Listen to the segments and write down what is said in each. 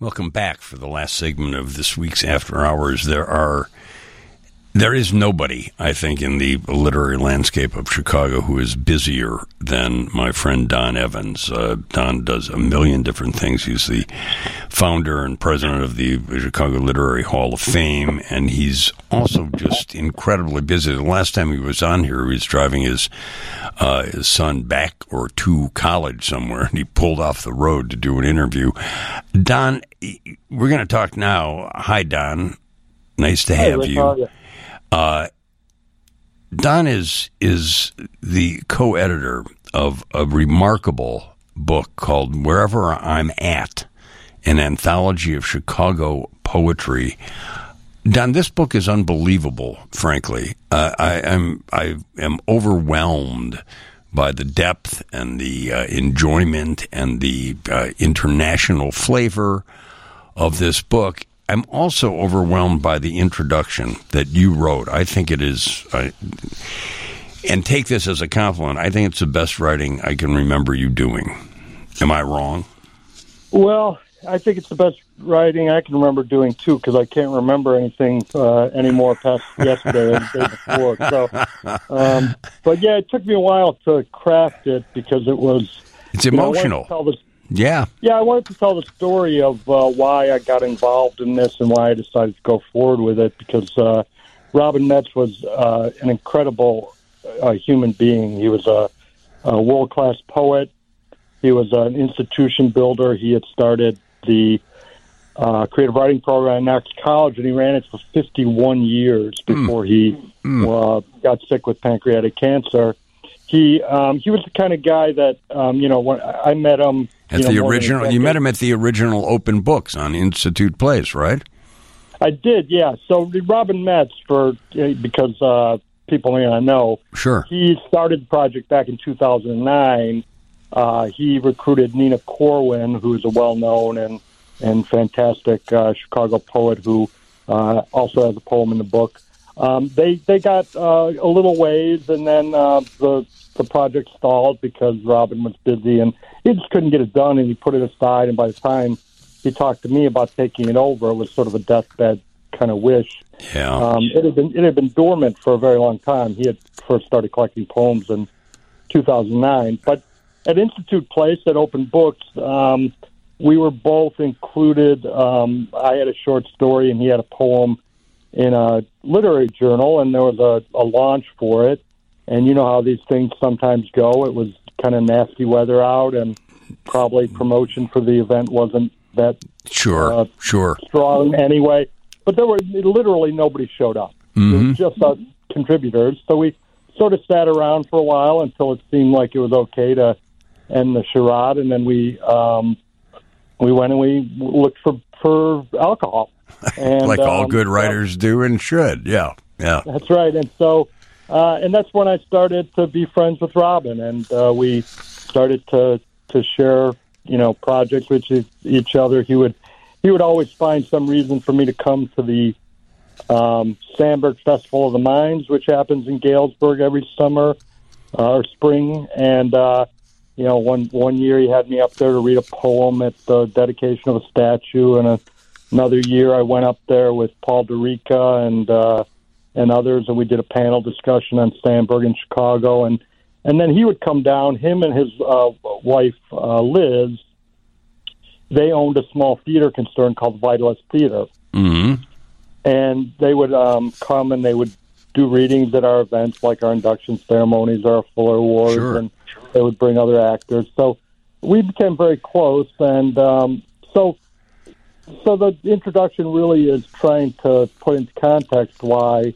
Welcome back for the last segment of this week's After Hours. There are there is nobody, I think, in the literary landscape of Chicago who is busier than my friend Don Evans. Uh, Don does a million different things. He's the founder and president of the Chicago Literary Hall of Fame, and he's also just incredibly busy. The last time he was on here, he was driving his uh, his son back or to college somewhere, and he pulled off the road to do an interview. Don, we're going to talk now. Hi, Don. Nice to have you. Uh, Don is is the co-editor of a remarkable book called "Wherever I'm At," an anthology of Chicago poetry. Don, this book is unbelievable. Frankly, uh, I am I am overwhelmed by the depth and the uh, enjoyment and the uh, international flavor of this book. I'm also overwhelmed by the introduction that you wrote. I think it is, I, and take this as a compliment. I think it's the best writing I can remember you doing. Am I wrong? Well, I think it's the best writing I can remember doing too, because I can't remember anything uh, anymore past yesterday or the day before. So, um, but yeah, it took me a while to craft it because it was It's you know, I wanted to emotional. tell the- Yeah. yeah, I wanted to tell the story of uh, why I got involved in this and why I decided to go forward with it. Because uh, Robin Metz was uh, an incredible uh, human being. He was a, a world class poet. He was an institution builder. He had started the uh, creative writing program at Knox College, and he ran it for 51 years before he uh, got sick with pancreatic cancer. He um, he was the kind of guy that um, you know when I met him At you know, the more original, you met him at the original open books on Institute Place, right? I did, yeah. So Robin Metz, for because uh, people may not know, Sure. he started the project back in 2009. Uh, he recruited Nina Corwin, who's a well-known and and fantastic uh, Chicago poet who uh, also has a poem in the book. Um, they they got uh, a little ways, and then uh, the the project stalled because Robin was busy and he just couldn't get it done, and he put it aside. And by the time he talked to me about taking it over, it was sort of a deathbed kind of wish. Yeah. Um, it had been it had been dormant for a very long time. He had first started collecting poems in 2009, but at Institute Place at Open Books, um, we were both included. Um, I had a short story, and he had a poem in a literary journal, and there was a, a launch for it. And you know how these things sometimes go. It was kind of nasty weather out, and probably promotion for the event wasn't that sure. uh, sure. strong anyway. But there were literally nobody showed up. It was just us contributors. So we sort of sat around for a while until it seemed like it was okay to end the charade, and then we um, we went and we looked for for alcohol. And, like all um, good writers do and should. Yeah. Yeah. that's right. And so, uh, and that's when I started to be friends with Robin, and uh, we started to to share, you know, projects with each- each other. He would he would always find some reason for me to come to the um, Sandburg Festival of the Mines, which happens in Galesburg every summer uh, or spring. And uh, you know, one one year he had me up there to read a poem at the dedication of a statue, and a, another year I went up there with Paul Durica and uh, and others, and we did a panel discussion on Sandburg in Chicago, and and then he would come down. Him and his uh, wife uh, Liz, they owned a small theater concern called Vitalist Theater, hmm and they would um, come and they would do readings at our events, like our induction ceremonies, our Fuller Awards, Sure. and they would bring other actors. So we became very close, and um, so so the introduction really is trying to put into context why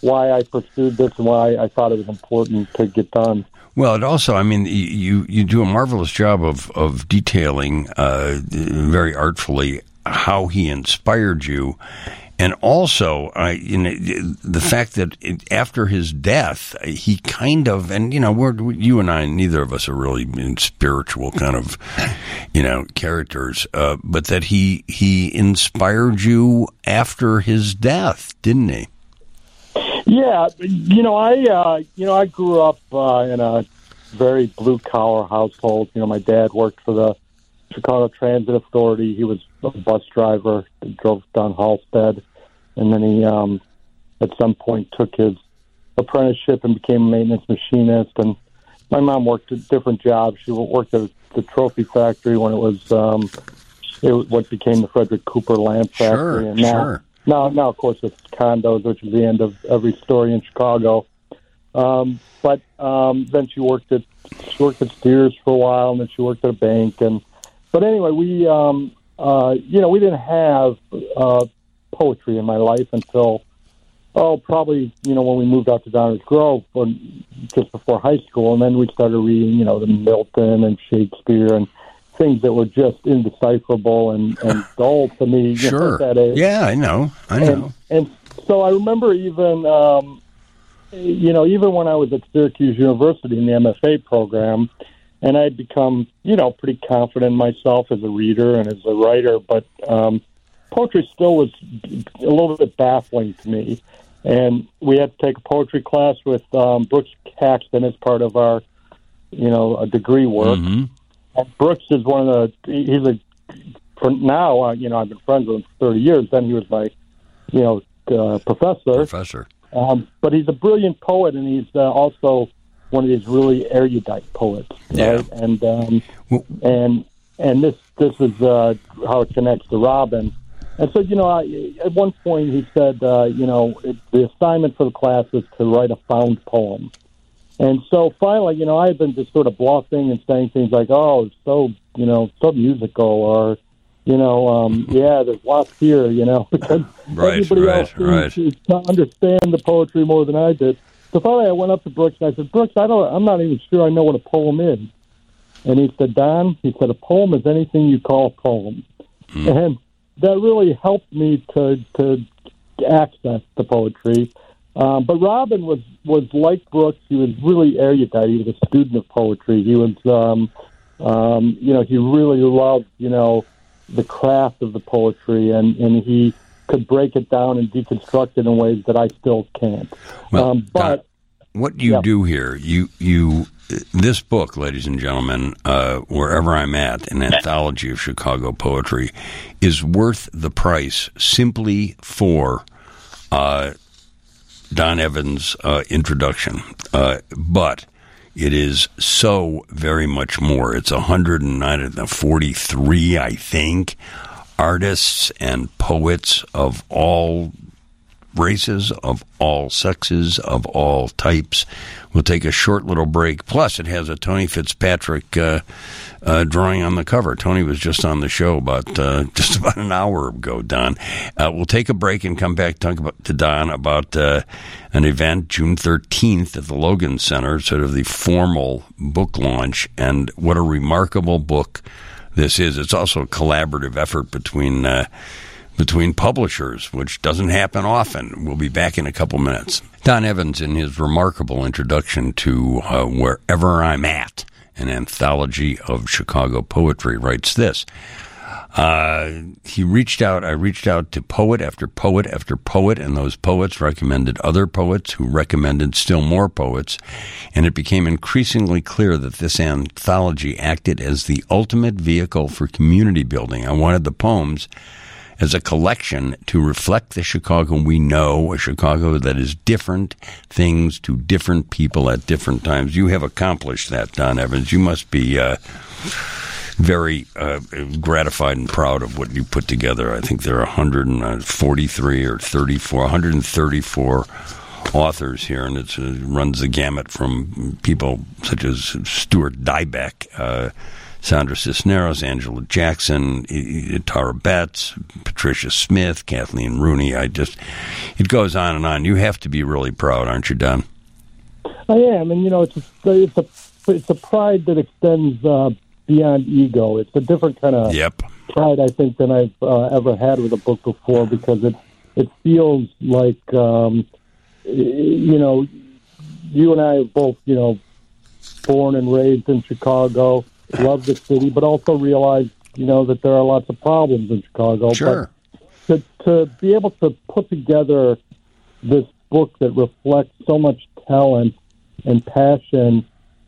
why I pursued this and why I thought it was important to get done. Well, it also, I mean, you you do a marvelous job of of detailing uh, very artfully how he inspired you, and also, I you know, the fact that it, after his death, he kind of, and you know, we're you and I, neither of us are really spiritual kind of, you know, characters, uh, but that he he inspired you after his death, didn't he? Yeah, you know, I uh, you know I grew up uh, in a very blue collar household. You know, my dad worked for the Chicago Transit Authority. He was a bus driver, drove down Halsted, and then he um, at some point took his apprenticeship and became a maintenance machinist. And my mom worked at different jobs. She worked at the trophy factory when it was um, it was what became the Frederick Cooper lamp factory. Sure, and now, sure. now, now, of course, it's condos, which is the end of every story in Chicago. Um, but um, then she worked at she worked at Sears for a while, and then she worked at a bank. And but anyway, we um, uh, you know we didn't have uh, poetry in my life until oh probably you know when we moved out to Downers Grove, when, just before high school, and then we started reading you know the Milton and Shakespeare and things that were just indecipherable and and dull to me. you know, Sure. at that age Yeah, I know. I know. and, and so I remember even, um, you know, even when I was at Syracuse University in the MFA program, and I'd become, you know, pretty confident in myself as a reader and as a writer, but um, poetry still was a little bit baffling to me. And we had to take a poetry class with um, Brooks Haxton as part of our, you know, a degree work. Mhm. And Brooks is one of the. He's a. For now, uh, you know, I've been friends with him for thirty years. Then he was my, you know, uh, professor. Professor. Um, but he's a brilliant poet, and he's uh, also one of these really erudite poets. Yeah. Right? And um, and and this this is uh, how it connects to Robin. And so, you know, I, at one point he said, uh, you know, it, the assignment for the class was to write a found poem. And so finally, you know, I had been just sort of bluffing and saying things like, "Oh, it's so you know, so musical," or, you know, um, "Yeah, there's lots here," you know, because Right, everybody right, else seemed right. to understand the poetry more than I did. So finally, I went up to Brooks and I said, "Brooks, I don't, I'm not even sure I know what a poem is." And he said, "Don," he said, "a poem is anything you call a poem," Hmm. and that really helped me to to access the poetry. Um, but Robin was was like Brooks. He was really erudite. He was a student of poetry. He was, um, um, you know, he really loved, you know, the craft of the poetry, and and he could break it down and deconstruct it in ways that I still can't. Well, um, but what you Yeah. do here, you you this book, ladies and gentlemen, uh, wherever I'm at, an anthology of Chicago poetry, is worth the price simply for uh, Don Evans' uh, introduction. Uh, but it is so very much more. It's 143, I think, artists and poets of all races, of all sexes, of all types. We'll take a short little break. Plus, it has a Tony Fitzpatrick uh, uh, drawing on the cover. Tony was just on the show about uh, just about an hour ago. Don, uh, we'll take a break and come back talk about, to Don about uh, an event June thirteenth at the Logan Center, sort of the formal book launch, and what a remarkable book this is. It's also a collaborative effort between uh, between publishers, which doesn't happen often. We'll be back in a couple minutes. Don Evans, in his remarkable introduction to uh, Wherever I'm At, an anthology of Chicago poetry, writes this. Uh, he reached out. I reached out to poet after poet after poet, and those poets recommended other poets who recommended still more poets. And it became increasingly clear that this anthology acted as the ultimate vehicle for community building. I wanted the poems as a collection to reflect the Chicago we know, a Chicago that is different things to different people at different times. You have accomplished that, Don Evans. You must be uh, very uh, gratified and proud of what you put together. I think there are 143 or 34, 134 authors here, and it uh, runs the gamut from people such as Stuart Dybek. Uh, Sandra Cisneros, Angela Jackson, Tara Betts, Patricia Smith, Kathleen Rooney. I just, it goes on and on. You have to be really proud, aren't you, Don? I am, and you know, it's a, it's a it's a pride that extends uh, beyond ego. It's a different kind of Yep. pride, I think, than I've uh, ever had with a book before because it it feels like um, you know, you and I are both you know born and raised in Chicago, love the city, but also realize you know that there are lots of problems in Chicago. But Sure. to to be able to put together this book that reflects so much talent and passion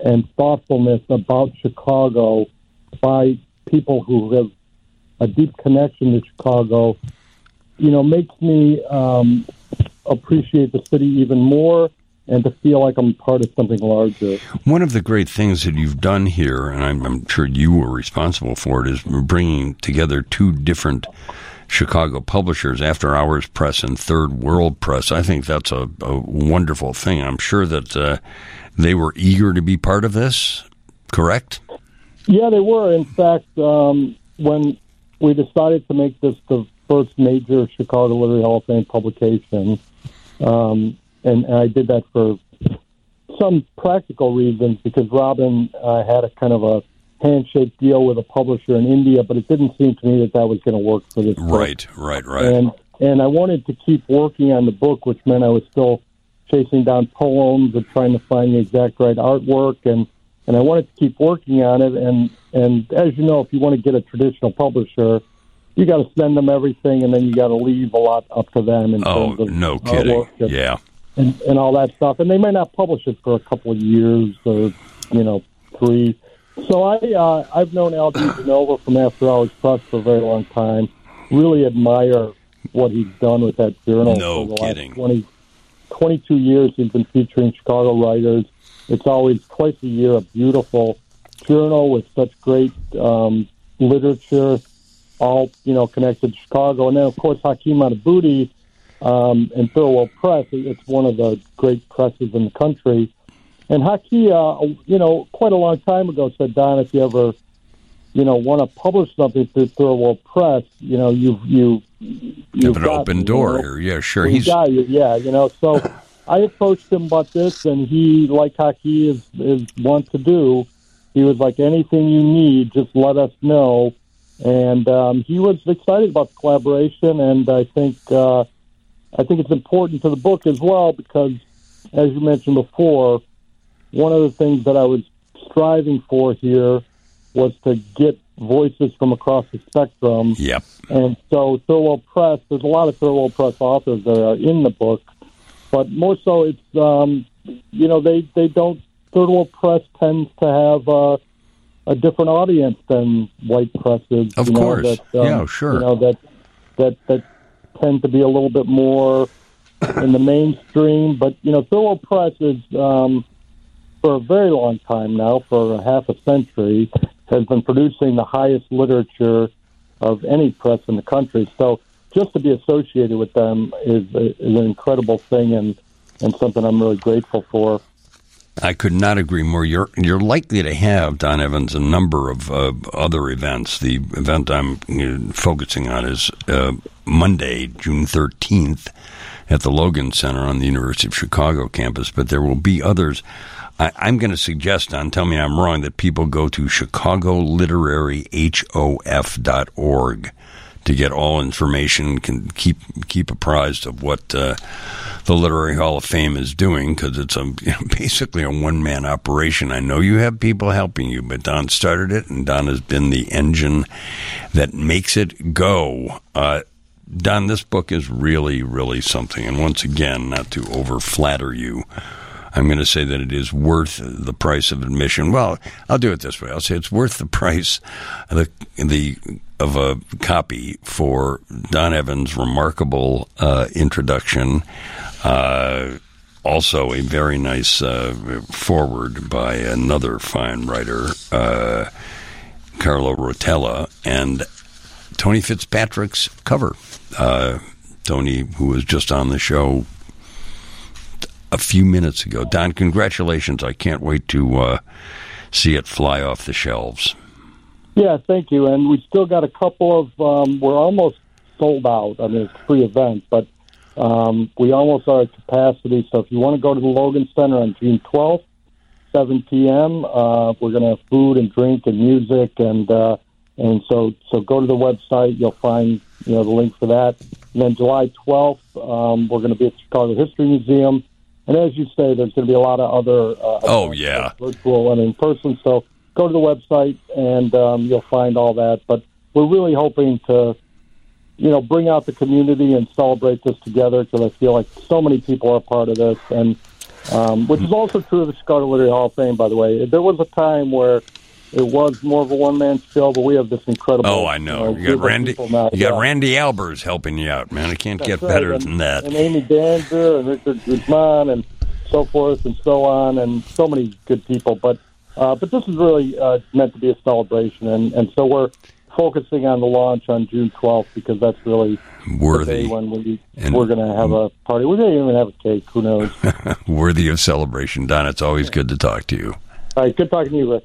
and thoughtfulness about Chicago by people who have a deep connection to Chicago, you know, makes me um, appreciate the city even more and to feel like I'm part of something larger. One of the great things that you've done here, and I'm, I'm sure you were responsible for it, is bringing together two different Chicago publishers, After Hours Press and Third World Press. I think that's a, a wonderful thing. I'm sure that uh, they were eager to be part of this, correct? Yeah, they were. In fact, um, when we decided to make this the first major Chicago Literary Hall of Fame publication, um, and, and I did that for some practical reasons because Robin uh, had a kind of a handshake deal with a publisher in India, but it didn't seem to me that that was going to work for this. Right, book. right, right. And and I wanted to keep working on the book, which meant I was still chasing down poems and trying to find the exact right artwork, and and I wanted to keep working on it. And and as you know, if you want to get a traditional publisher, you got to send them everything, and then you got to leave a lot up to them. In oh, terms of no kidding! And, yeah, and and all that stuff, and they may not publish it for a couple of years or you know three so I uh, I've known Al DeGenova from After Hours Press for a very long time. Really admire what he's done with that journal. No for the kidding. Last 20, 22 years he's been featuring Chicago writers. It's always twice a year a beautiful journal with such great um, literature, all you know connected to Chicago. And then of course Hakeem Madhubuti um, and Third World Press. It's one of the great presses in the country. And Haki, uh, you know, quite a long time ago said, Don, if you ever, you know, want to publish something through Third World Press, you know, you you you have an open door you know, here. Yeah, sure. He's got you. Yeah, you know. So I approached him about this, and he, like Haki is is wants to do, he was like, anything you need, just let us know. And um, he was excited about the collaboration, and I think uh, I think it's important to the book as well because, as you mentioned before one of the things that I was striving for here was to get voices from across the spectrum. Yep. And so Third World Press, there's a lot of Third World Press authors that are in the book, but more so it's, um, you know, they, they don't, Third World Press tends to have uh, a different audience than white presses. Of you course. Know, that, um, yeah, sure. You know, that, that, that tend to be a little bit more in the mainstream, but, you know, Third World Press is, um, for a very long time now, for a half a century, has been producing the highest literature of any press in the country. So just to be associated with them is, is an incredible thing and, and something I'm really grateful for. I could not agree more. You're you're likely to have Don Evans a number of uh, other events. The event I'm you know, focusing on is uh, Monday, June 13th, at the Logan Center on the University of Chicago campus. But there will be others. I, am going to suggest, Don, tell me I'm wrong, that people go to chicagoliteraryhof.org to get all information, can keep keep apprised of what uh, the Literary Hall of Fame is doing because it's a you know, basically a one man operation. I know you have people helping you, but Don started it, and Don has been the engine that makes it go. Uh, Don, this book is really, really something. And once again, not to over flatter you, I'm going to say that it is worth the price of admission. Well, I'll do it this way. I'll say it's worth the price of the, the of a copy for Don Evans' remarkable uh, introduction. Uh, also, a very nice uh, foreword by another fine writer, uh, Carlo Rotella, and Tony Fitzpatrick's cover. Uh, Tony, who was just on the show a few minutes ago. Don, congratulations. I can't wait to uh, see it fly off the shelves. Yeah, thank you. And we still got a couple of, um, we're almost sold out. I mean, it's a free event, but um, we almost are at capacity. So if you want to go to the Logan Center on June 12th, 7 p.m., uh, we're going to have food and drink and music. And, uh, and so, so go to the website. You'll find, you know, the link for that. And then July 12th, um, we're going to be at the Chicago History Museum and as you say, there's going to be a lot of other uh, oh yeah virtual and in person. So go to the website and um, you'll find all that. But we're really hoping to, you know, bring out the community and celebrate this together because I feel like so many people are part of this, and um, which is also true of the Chicago Literary Hall of Fame. By the way, there was a time where it was more of a one man show, but we have this incredible. Oh, I know. uh, You got Randy. now. You got Randy Albers helping you out, man. It can't get That's right. better and, than that. And Amy Danzer and Richard Guzman and so forth and so on, and so many good people. But uh, but this is really uh, meant to be a celebration, and and so we're focusing on the launch on June 12th because that's really the day Worthy, when we And- we're going to have a party. We may even have a cake. Who knows? worthy of celebration, Don. It's always good to talk to you. All right, good talking to you, Rick.